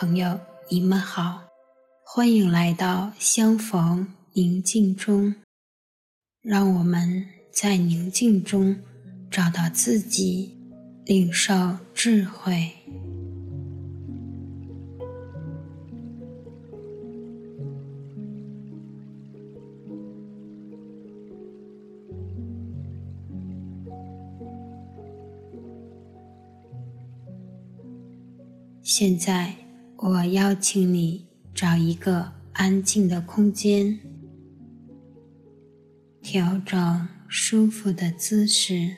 朋友，你们好，欢迎来到相逢宁静中。让我们在宁静中找到自己，领受智慧。现在，我邀请你找一个安静的空间，调整舒服的姿势，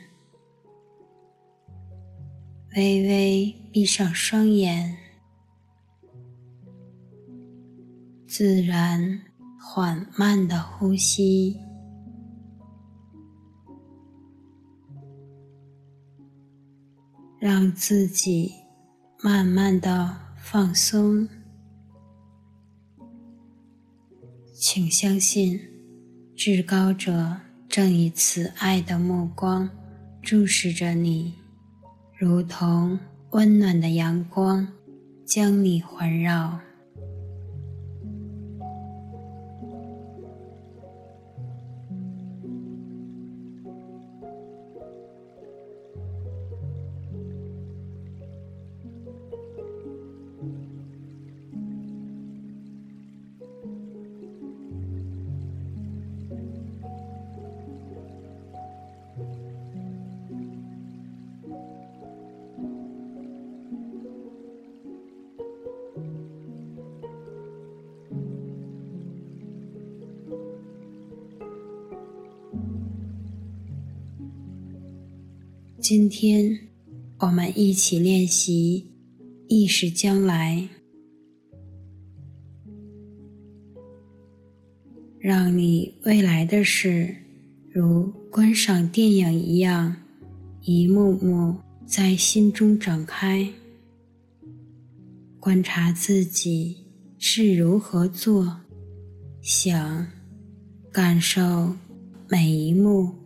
微微闭上双眼，自然缓慢的呼吸，让自己。慢慢的放松，请相信，至高者正以慈爱的目光注视着你，如同温暖的阳光，将你环绕。今天，我们一起练习意识将来，让你未来的事如观赏电影一样，一幕幕在心中展开，观察自己是如何做、想、感受每一幕。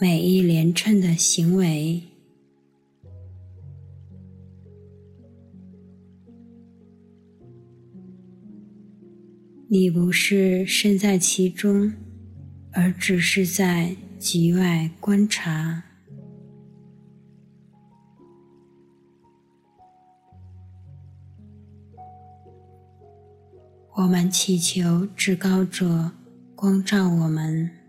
每一连串的行为，你不是身在其中，而只是在局外观察。我们祈求至高者光照我们。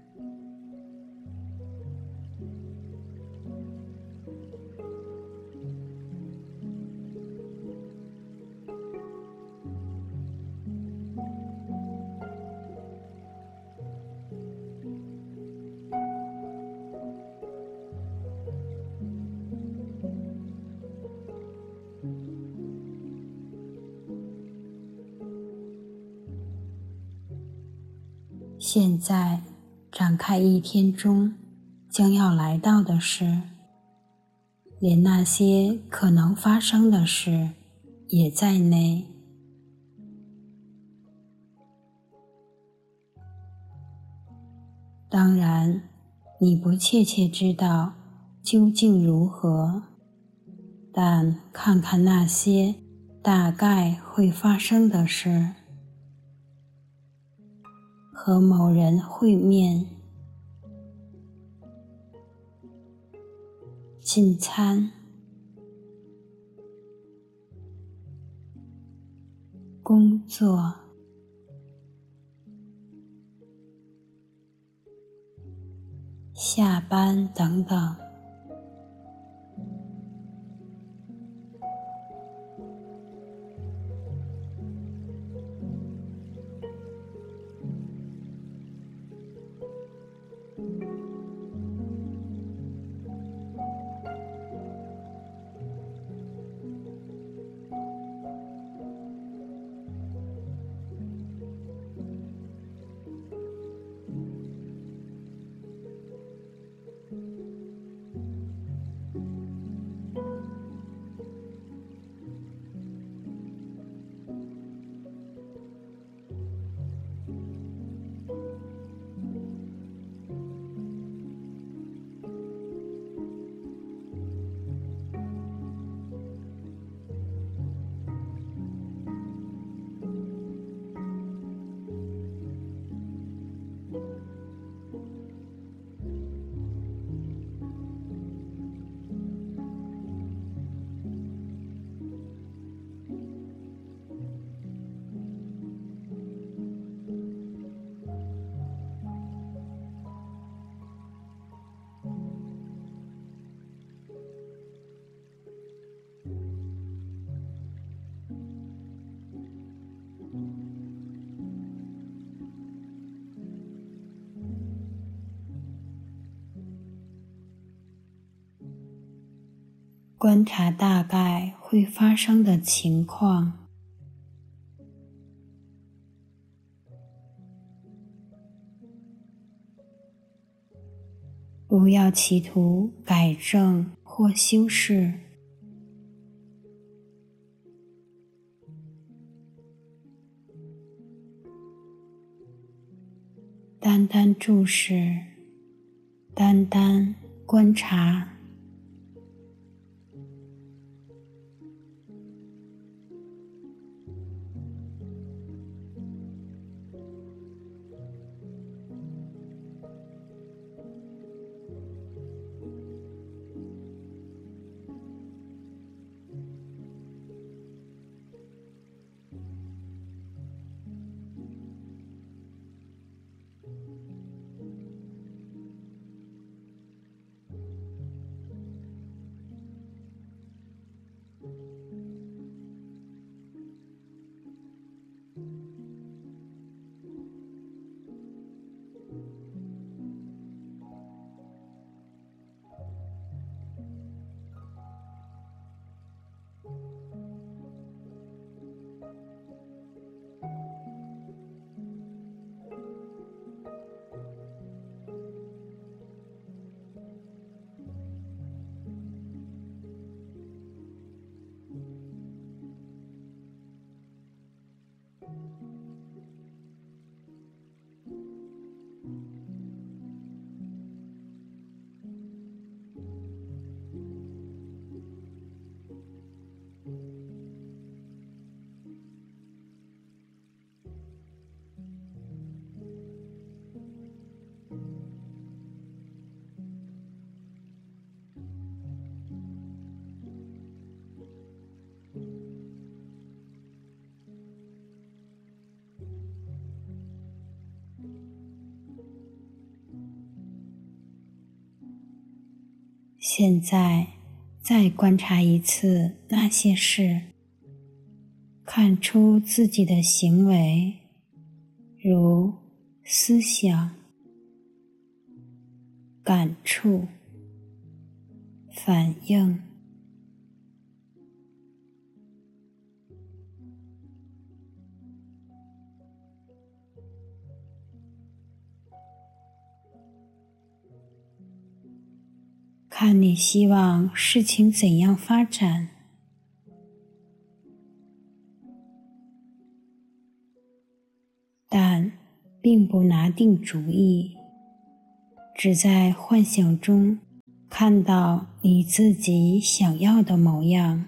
现在，展开一天中将要来到的事，连那些可能发生的事也在内。当然，你不确切知道究竟如何，但看看那些大概会发生的事。和某人会面、进餐、工作、下班等等。观察大概会发生的情况，不要企图改正或修饰，单单注视，单单观察。现在，再观察一次那些事，看出自己的行为，如思想、感触、反应。看你希望事情怎样发展，但并不拿定主意，只在幻想中看到你自己想要的模样。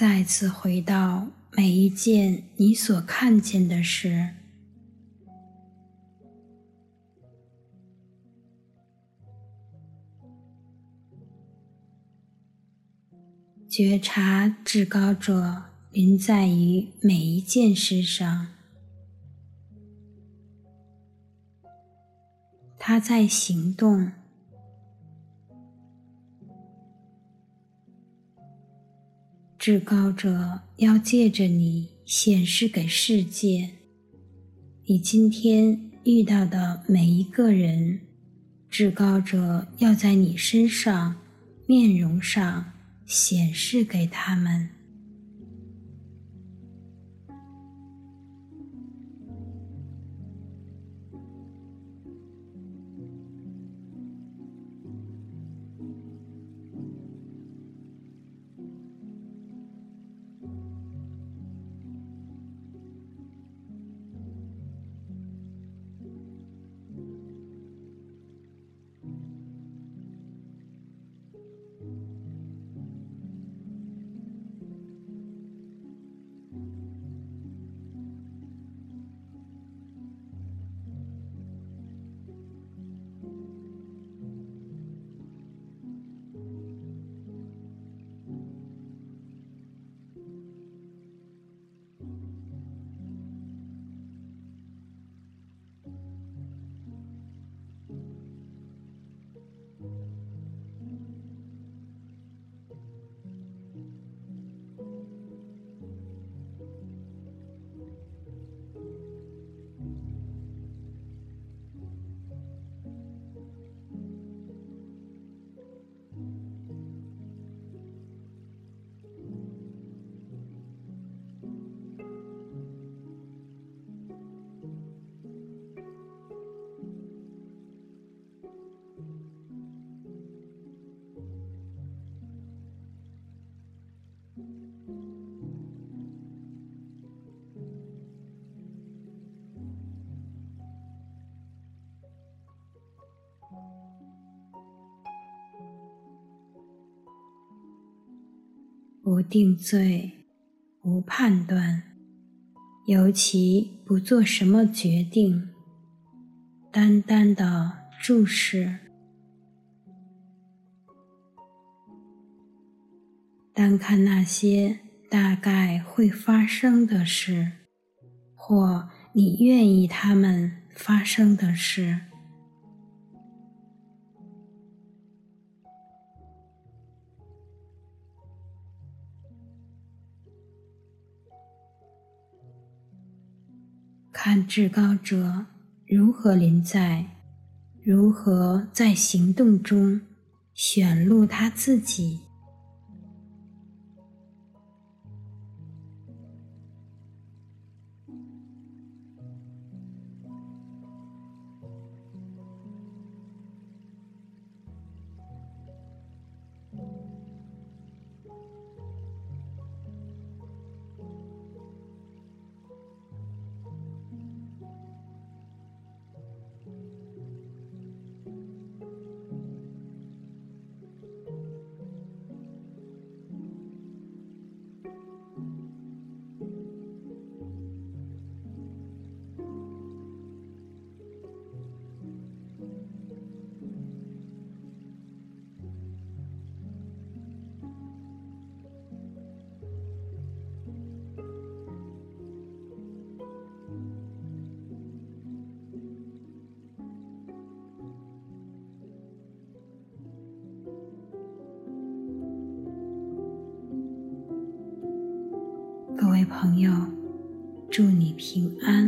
再次回到每一件你所看见的事，觉察至高者临在于每一件事上，他在行动，至高者要借着你显示给世界，你今天遇到的每一个人，至高者要在你身上、面容上显示给他们。不定罪，不判断，尤其不做什么决定，单单的注视，单看那些大概会发生的事，或你愿意他们发生的事。看至高者如何临在，如何在行动中显露他自己。平安。